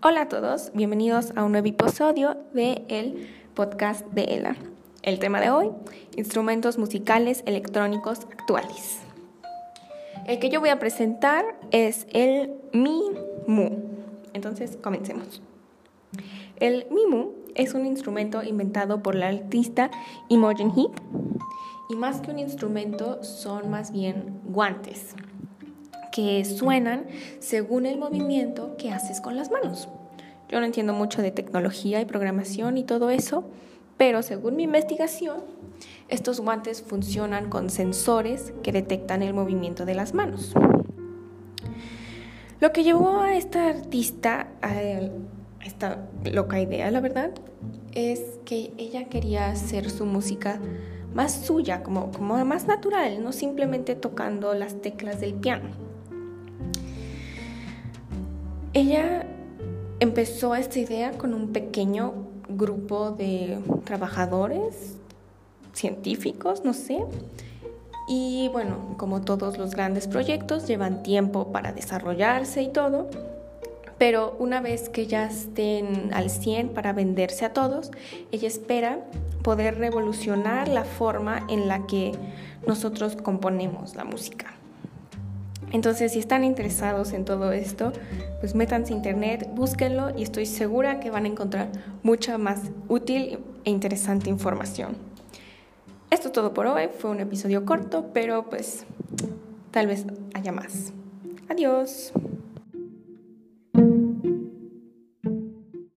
Hola a todos, bienvenidos a un nuevo episodio de el podcast de Ela. El tema de hoy, instrumentos musicales electrónicos actuales. El que yo voy a presentar es el Mi Mu. Entonces, comencemos. El Mi Mu es un instrumento inventado por la artista Imogen Heap y más que un instrumento son más bien guantes que suenan según el movimiento que haces con las manos. Yo no entiendo mucho de tecnología y programación y todo eso, pero según mi investigación, estos guantes funcionan con sensores que detectan el movimiento de las manos. Lo que llevó a esta artista a esta loca idea, la verdad, es que ella quería hacer su música más suya, como, como más natural, no simplemente tocando las teclas del piano. Ella empezó esta idea con un pequeño grupo de trabajadores, científicos, no sé. Y bueno, como todos los grandes proyectos, llevan tiempo para desarrollarse y todo. Pero una vez que ya estén al 100 para venderse a todos, ella espera poder revolucionar la forma en la que nosotros componemos la música. Entonces, si están interesados en todo esto, pues métanse a internet, búsquenlo y estoy segura que van a encontrar mucha más útil e interesante información. Esto es todo por hoy, fue un episodio corto, pero pues tal vez haya más. Adiós.